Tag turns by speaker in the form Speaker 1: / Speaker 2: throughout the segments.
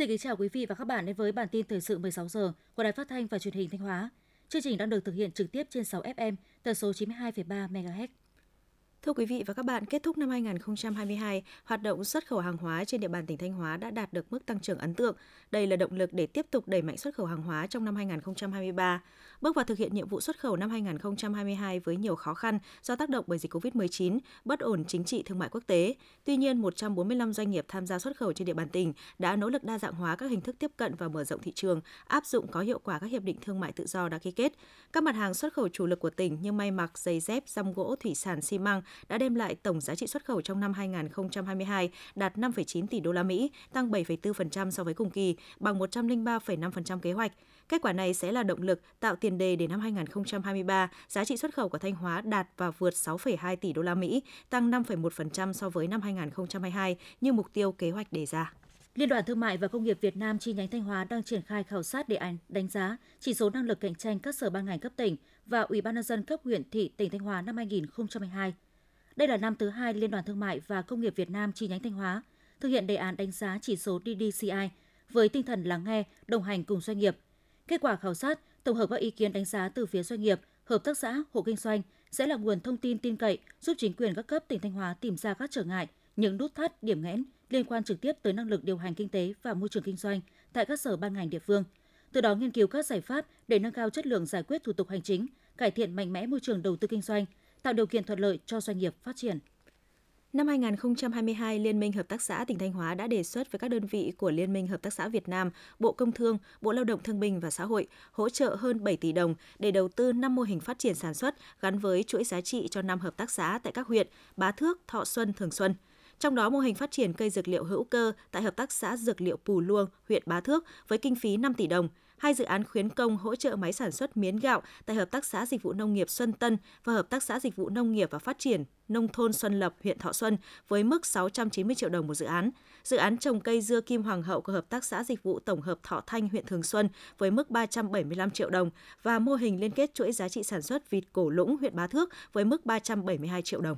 Speaker 1: Xin kính chào quý vị và các bạn đến với bản tin thời sự 16 giờ của Đài Phát thanh và Truyền hình Thanh Hóa. Chương trình đang được thực hiện trực tiếp trên 6 FM, tần số 92,3 MHz.
Speaker 2: Thưa quý vị và các bạn, kết thúc năm 2022, hoạt động xuất khẩu hàng hóa trên địa bàn tỉnh Thanh Hóa đã đạt được mức tăng trưởng ấn tượng. Đây là động lực để tiếp tục đẩy mạnh xuất khẩu hàng hóa trong năm 2023. Bước vào thực hiện nhiệm vụ xuất khẩu năm 2022 với nhiều khó khăn do tác động bởi dịch COVID-19, bất ổn chính trị thương mại quốc tế. Tuy nhiên, 145 doanh nghiệp tham gia xuất khẩu trên địa bàn tỉnh đã nỗ lực đa dạng hóa các hình thức tiếp cận và mở rộng thị trường, áp dụng có hiệu quả các hiệp định thương mại tự do đã ký kết. Các mặt hàng xuất khẩu chủ lực của tỉnh như may mặc, giày dép, răm gỗ, thủy sản, xi măng đã đem lại tổng giá trị xuất khẩu trong năm 2022 đạt 5,9 tỷ đô la Mỹ, tăng 7,4% so với cùng kỳ, bằng 103,5% kế hoạch. Kết quả này sẽ là động lực tạo tiền đề để năm 2023, giá trị xuất khẩu của Thanh Hóa đạt và vượt 6,2 tỷ đô la Mỹ, tăng 5,1% so với năm 2022 như mục tiêu kế hoạch đề ra.
Speaker 1: Liên đoàn Thương mại và Công nghiệp Việt Nam chi nhánh Thanh Hóa đang triển khai khảo sát đề án đánh giá chỉ số năng lực cạnh tranh các sở ban ngành cấp tỉnh và Ủy ban nhân dân cấp huyện thị tỉnh Thanh Hóa năm 2022. Đây là năm thứ hai Liên đoàn Thương mại và Công nghiệp Việt Nam chi nhánh Thanh Hóa thực hiện đề án đánh giá chỉ số DDCI với tinh thần lắng nghe, đồng hành cùng doanh nghiệp. Kết quả khảo sát tổng hợp các ý kiến đánh giá từ phía doanh nghiệp, hợp tác xã, hộ kinh doanh sẽ là nguồn thông tin tin cậy giúp chính quyền các cấp tỉnh Thanh Hóa tìm ra các trở ngại, những nút thắt, điểm nghẽn liên quan trực tiếp tới năng lực điều hành kinh tế và môi trường kinh doanh tại các sở ban ngành địa phương. Từ đó nghiên cứu các giải pháp để nâng cao chất lượng giải quyết thủ tục hành chính, cải thiện mạnh mẽ môi trường đầu tư kinh doanh, tạo điều kiện thuận lợi cho doanh nghiệp phát triển.
Speaker 2: Năm 2022, Liên minh Hợp tác xã tỉnh Thanh Hóa đã đề xuất với các đơn vị của Liên minh Hợp tác xã Việt Nam, Bộ Công Thương, Bộ Lao động Thương binh và Xã hội hỗ trợ hơn 7 tỷ đồng để đầu tư 5 mô hình phát triển sản xuất gắn với chuỗi giá trị cho 5 hợp tác xã tại các huyện Bá Thước, Thọ Xuân, Thường Xuân. Trong đó, mô hình phát triển cây dược liệu hữu cơ tại Hợp tác xã Dược liệu Pù Luông, huyện Bá Thước với kinh phí 5 tỷ đồng – hai dự án khuyến công hỗ trợ máy sản xuất miến gạo tại Hợp tác xã Dịch vụ Nông nghiệp Xuân Tân và Hợp tác xã Dịch vụ Nông nghiệp và Phát triển Nông thôn Xuân Lập, huyện Thọ Xuân với mức 690 triệu đồng một dự án. Dự án trồng cây dưa kim hoàng hậu của Hợp tác xã Dịch vụ Tổng hợp Thọ Thanh, huyện Thường Xuân với mức 375 triệu đồng và mô hình liên kết chuỗi giá trị sản xuất vịt cổ lũng, huyện Bá Thước với mức 372 triệu đồng.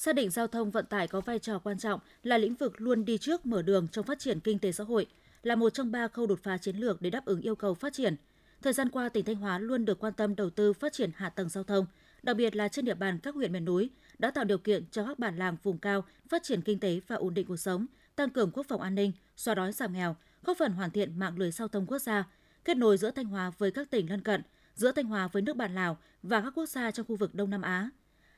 Speaker 1: Xác định giao thông vận tải có vai trò quan trọng là lĩnh vực luôn đi trước mở đường trong phát triển kinh tế xã hội – là một trong ba khâu đột phá chiến lược để đáp ứng yêu cầu phát triển. Thời gian qua, tỉnh Thanh Hóa luôn được quan tâm đầu tư phát triển hạ tầng giao thông, đặc biệt là trên địa bàn các huyện miền núi, đã tạo điều kiện cho các bản làng vùng cao phát triển kinh tế và ổn định cuộc sống, tăng cường quốc phòng an ninh, xóa đói giảm nghèo, góp phần hoàn thiện mạng lưới giao thông quốc gia, kết nối giữa Thanh Hóa với các tỉnh lân cận, giữa Thanh Hóa với nước bạn Lào và các quốc gia trong khu vực Đông Nam Á.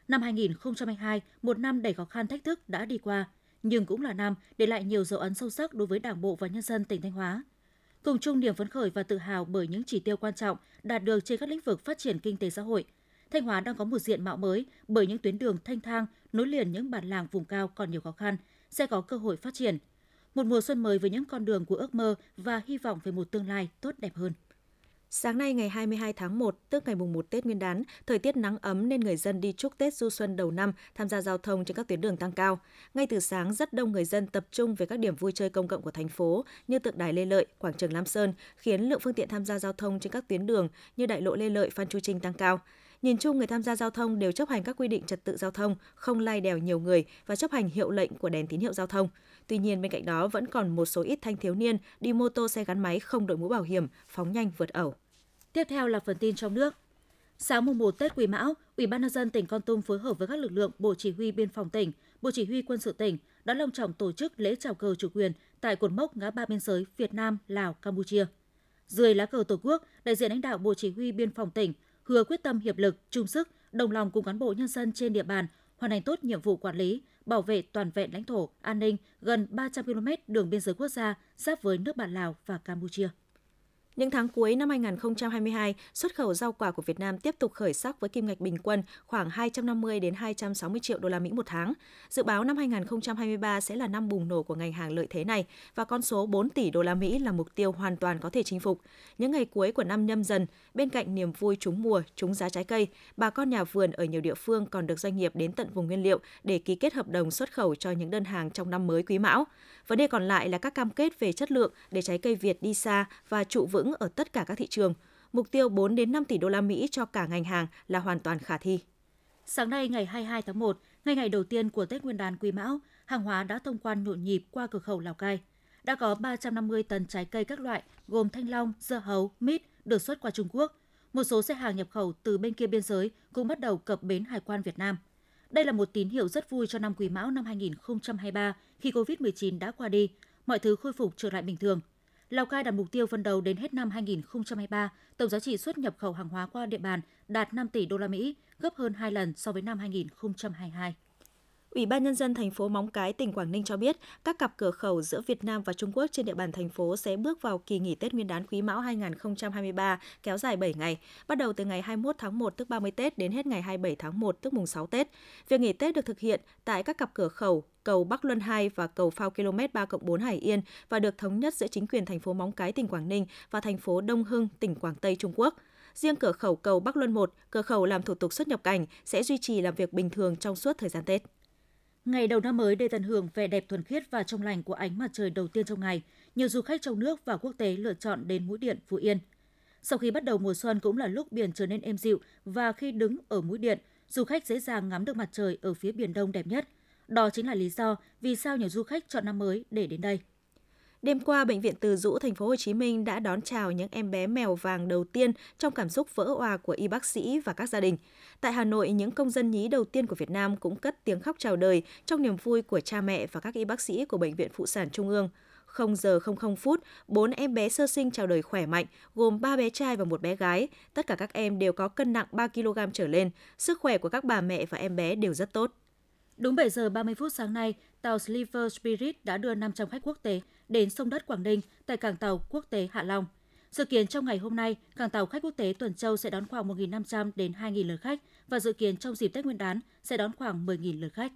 Speaker 1: Năm 2022, một năm đầy khó khăn thách thức đã đi qua, nhưng cũng là năm để lại nhiều dấu ấn sâu sắc đối với Đảng bộ và nhân dân tỉnh Thanh Hóa. Cùng chung niềm phấn khởi và tự hào bởi những chỉ tiêu quan trọng đạt được trên các lĩnh vực phát triển kinh tế xã hội, Thanh Hóa đang có một diện mạo mới bởi những tuyến đường thanh thang nối liền những bản làng vùng cao còn nhiều khó khăn sẽ có cơ hội phát triển. Một mùa xuân mới với những con đường của ước mơ và hy vọng về một tương lai tốt đẹp hơn.
Speaker 2: Sáng nay ngày 22 tháng 1, tức ngày mùng 1 Tết Nguyên đán, thời tiết nắng ấm nên người dân đi chúc Tết du xuân đầu năm tham gia giao thông trên các tuyến đường tăng cao. Ngay từ sáng, rất đông người dân tập trung về các điểm vui chơi công cộng của thành phố như tượng đài Lê Lợi, quảng trường Lam Sơn, khiến lượng phương tiện tham gia giao thông trên các tuyến đường như đại lộ Lê Lợi, Phan Chu Trinh tăng cao. Nhìn chung, người tham gia giao thông đều chấp hành các quy định trật tự giao thông, không lai đèo nhiều người và chấp hành hiệu lệnh của đèn tín hiệu giao thông. Tuy nhiên, bên cạnh đó vẫn còn một số ít thanh thiếu niên đi mô tô xe gắn máy không đội mũ bảo hiểm, phóng nhanh vượt ẩu.
Speaker 1: Tiếp theo là phần tin trong nước. Sáng mùng 1 Tết Quý Mão, Ủy ban nhân dân tỉnh Con Tum phối hợp với các lực lượng Bộ Chỉ huy Biên phòng tỉnh, Bộ Chỉ huy Quân sự tỉnh đã long trọng tổ chức lễ chào cờ chủ quyền tại cột mốc ngã ba biên giới Việt Nam, Lào, Campuchia. Dưới lá cờ Tổ quốc, đại diện lãnh đạo Bộ Chỉ huy Biên phòng tỉnh hứa quyết tâm hiệp lực, chung sức, đồng lòng cùng cán bộ nhân dân trên địa bàn hoàn thành tốt nhiệm vụ quản lý, bảo vệ toàn vẹn lãnh thổ, an ninh gần 300 km đường biên giới quốc gia giáp với nước bạn Lào và Campuchia.
Speaker 2: Những tháng cuối năm 2022, xuất khẩu rau quả của Việt Nam tiếp tục khởi sắc với kim ngạch bình quân khoảng 250 đến 260 triệu đô la Mỹ một tháng. Dự báo năm 2023 sẽ là năm bùng nổ của ngành hàng lợi thế này và con số 4 tỷ đô la Mỹ là mục tiêu hoàn toàn có thể chinh phục. Những ngày cuối của năm nhâm dần, bên cạnh niềm vui trúng mùa, trúng giá trái cây, bà con nhà vườn ở nhiều địa phương còn được doanh nghiệp đến tận vùng nguyên liệu để ký kết hợp đồng xuất khẩu cho những đơn hàng trong năm mới quý mão. Vấn đề còn lại là các cam kết về chất lượng để trái cây Việt đi xa và trụ vững ở tất cả các thị trường. Mục tiêu 4 đến 5 tỷ đô la Mỹ cho cả ngành hàng là hoàn toàn khả thi.
Speaker 1: Sáng nay ngày 22 tháng 1, ngày ngày đầu tiên của Tết Nguyên đán Quý Mão, hàng hóa đã thông quan nhộn nhịp qua cửa khẩu Lào Cai. đã có 350 tấn trái cây các loại gồm thanh long, dưa hấu, mít được xuất qua Trung Quốc. Một số xe hàng nhập khẩu từ bên kia biên giới cũng bắt đầu cập bến hải quan Việt Nam. Đây là một tín hiệu rất vui cho năm Quý Mão năm 2023 khi Covid-19 đã qua đi, mọi thứ khôi phục trở lại bình thường. Lào Cai đặt mục tiêu phân đầu đến hết năm 2023, tổng giá trị xuất nhập khẩu hàng hóa qua địa bàn đạt 5 tỷ đô la Mỹ, gấp hơn 2 lần so với năm 2022.
Speaker 2: Ủy ban nhân dân thành phố Móng Cái, tỉnh Quảng Ninh cho biết, các cặp cửa khẩu giữa Việt Nam và Trung Quốc trên địa bàn thành phố sẽ bước vào kỳ nghỉ Tết Nguyên đán Quý Mão 2023 kéo dài 7 ngày, bắt đầu từ ngày 21 tháng 1 tức 30 Tết đến hết ngày 27 tháng 1 tức mùng 6 Tết. Việc nghỉ Tết được thực hiện tại các cặp cửa khẩu cầu Bắc Luân 2 và cầu phao km 3 4 Hải Yên và được thống nhất giữa chính quyền thành phố Móng Cái, tỉnh Quảng Ninh và thành phố Đông Hưng, tỉnh Quảng Tây, Trung Quốc. Riêng cửa khẩu cầu Bắc Luân 1, cửa khẩu làm thủ tục xuất nhập cảnh sẽ duy trì làm việc bình thường trong suốt thời gian Tết.
Speaker 1: Ngày đầu năm mới để tận hưởng vẻ đẹp thuần khiết và trong lành của ánh mặt trời đầu tiên trong ngày, nhiều du khách trong nước và quốc tế lựa chọn đến Mũi Điện, Phú Yên. Sau khi bắt đầu mùa xuân cũng là lúc biển trở nên êm dịu và khi đứng ở Mũi Điện, du khách dễ dàng ngắm được mặt trời ở phía biển đông đẹp nhất. Đó chính là lý do vì sao nhiều du khách chọn năm mới để đến đây.
Speaker 2: Đêm qua, bệnh viện Từ Dũ thành phố Hồ Chí Minh đã đón chào những em bé mèo vàng đầu tiên trong cảm xúc vỡ òa của y bác sĩ và các gia đình. Tại Hà Nội, những công dân nhí đầu tiên của Việt Nam cũng cất tiếng khóc chào đời trong niềm vui của cha mẹ và các y bác sĩ của bệnh viện Phụ sản Trung ương. 0 giờ 00 phút, bốn em bé sơ sinh chào đời khỏe mạnh, gồm 3 bé trai và một bé gái. Tất cả các em đều có cân nặng 3 kg trở lên. Sức khỏe của các bà mẹ và em bé đều rất tốt.
Speaker 1: Đúng 7 giờ 30 phút sáng nay, tàu Sliver Spirit đã đưa 500 khách quốc tế đến sông đất Quảng Ninh tại cảng tàu quốc tế Hạ Long. Dự kiến trong ngày hôm nay, cảng tàu khách quốc tế Tuần Châu sẽ đón khoảng 1.500 đến 2.000 lượt khách và dự kiến trong dịp Tết Nguyên đán sẽ đón khoảng 10.000 lượt khách.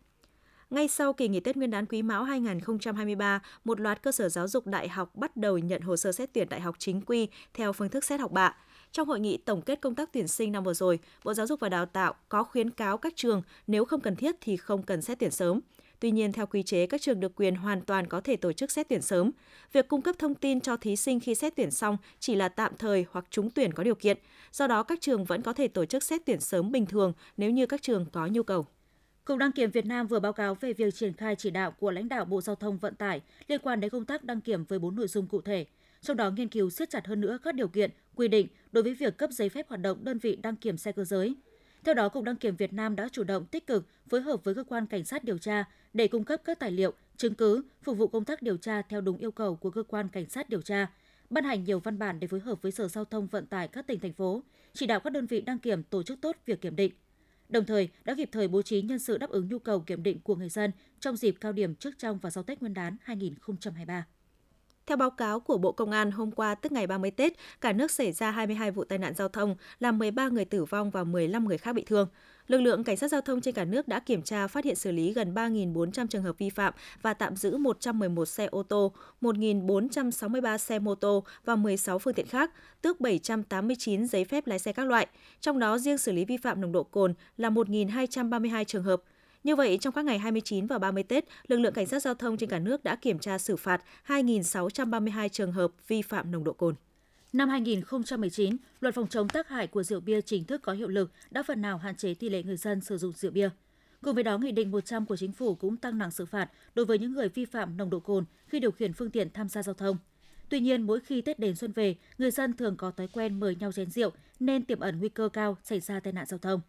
Speaker 2: Ngay sau kỳ nghỉ Tết Nguyên đán Quý Mão 2023, một loạt cơ sở giáo dục đại học bắt đầu nhận hồ sơ xét tuyển đại học chính quy theo phương thức xét học bạ. Trong hội nghị tổng kết công tác tuyển sinh năm vừa rồi, Bộ Giáo dục và Đào tạo có khuyến cáo các trường nếu không cần thiết thì không cần xét tuyển sớm. Tuy nhiên, theo quy chế, các trường được quyền hoàn toàn có thể tổ chức xét tuyển sớm. Việc cung cấp thông tin cho thí sinh khi xét tuyển xong chỉ là tạm thời hoặc trúng tuyển có điều kiện. Do đó, các trường vẫn có thể tổ chức xét tuyển sớm bình thường nếu như các trường có nhu cầu.
Speaker 1: Cục Đăng kiểm Việt Nam vừa báo cáo về việc triển khai chỉ đạo của lãnh đạo Bộ Giao thông Vận tải liên quan đến công tác đăng kiểm với bốn nội dung cụ thể, trong đó nghiên cứu siết chặt hơn nữa các điều kiện, quy định đối với việc cấp giấy phép hoạt động đơn vị đăng kiểm xe cơ giới. Theo đó, Cục Đăng kiểm Việt Nam đã chủ động tích cực phối hợp với cơ quan cảnh sát điều tra để cung cấp các tài liệu, chứng cứ phục vụ công tác điều tra theo đúng yêu cầu của cơ quan cảnh sát điều tra, ban hành nhiều văn bản để phối hợp với Sở Giao thông Vận tải các tỉnh thành phố, chỉ đạo các đơn vị đăng kiểm tổ chức tốt việc kiểm định. Đồng thời, đã kịp thời bố trí nhân sự đáp ứng nhu cầu kiểm định của người dân trong dịp cao điểm trước trong và sau Tết Nguyên đán 2023.
Speaker 2: Theo báo cáo của Bộ Công an, hôm qua tức ngày 30 Tết, cả nước xảy ra 22 vụ tai nạn giao thông, làm 13 người tử vong và 15 người khác bị thương. Lực lượng cảnh sát giao thông trên cả nước đã kiểm tra phát hiện xử lý gần 3.400 trường hợp vi phạm và tạm giữ 111 xe ô tô, 1.463 xe mô tô và 16 phương tiện khác, tước 789 giấy phép lái xe các loại. Trong đó riêng xử lý vi phạm nồng độ cồn là 1.232 trường hợp, như vậy, trong các ngày 29 và 30 Tết, lực lượng cảnh sát giao thông trên cả nước đã kiểm tra xử phạt 2.632 trường hợp vi phạm nồng độ cồn.
Speaker 1: Năm 2019, luật phòng chống tác hại của rượu bia chính thức có hiệu lực đã phần nào hạn chế tỷ lệ người dân sử dụng rượu bia. Cùng với đó, Nghị định 100 của Chính phủ cũng tăng nặng xử phạt đối với những người vi phạm nồng độ cồn khi điều khiển phương tiện tham gia giao thông. Tuy nhiên, mỗi khi Tết đến xuân về, người dân thường có thói quen mời nhau chén rượu nên tiềm ẩn nguy cơ cao xảy ra tai nạn giao thông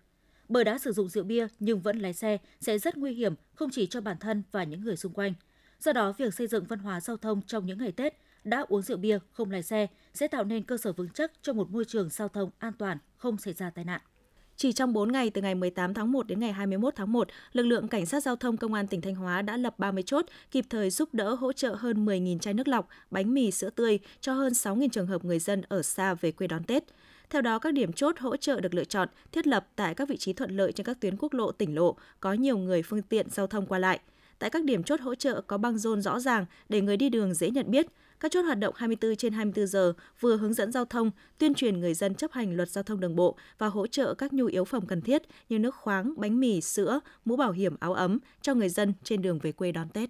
Speaker 1: bởi đã sử dụng rượu bia nhưng vẫn lái xe sẽ rất nguy hiểm không chỉ cho bản thân và những người xung quanh. Do đó, việc xây dựng văn hóa giao thông trong những ngày Tết đã uống rượu bia không lái xe sẽ tạo nên cơ sở vững chắc cho một môi trường giao thông an toàn, không xảy ra tai nạn.
Speaker 2: Chỉ trong 4 ngày từ ngày 18 tháng 1 đến ngày 21 tháng 1, lực lượng cảnh sát giao thông công an tỉnh Thanh Hóa đã lập 30 chốt, kịp thời giúp đỡ hỗ trợ hơn 10.000 chai nước lọc, bánh mì, sữa tươi cho hơn 6.000 trường hợp người dân ở xa về quê đón Tết. Theo đó, các điểm chốt hỗ trợ được lựa chọn, thiết lập tại các vị trí thuận lợi trên các tuyến quốc lộ, tỉnh lộ, có nhiều người phương tiện giao thông qua lại. Tại các điểm chốt hỗ trợ có băng rôn rõ ràng để người đi đường dễ nhận biết. Các chốt hoạt động 24 trên 24 giờ vừa hướng dẫn giao thông, tuyên truyền người dân chấp hành luật giao thông đường bộ và hỗ trợ các nhu yếu phẩm cần thiết như nước khoáng, bánh mì, sữa, mũ bảo hiểm, áo ấm cho người dân trên đường về quê đón Tết.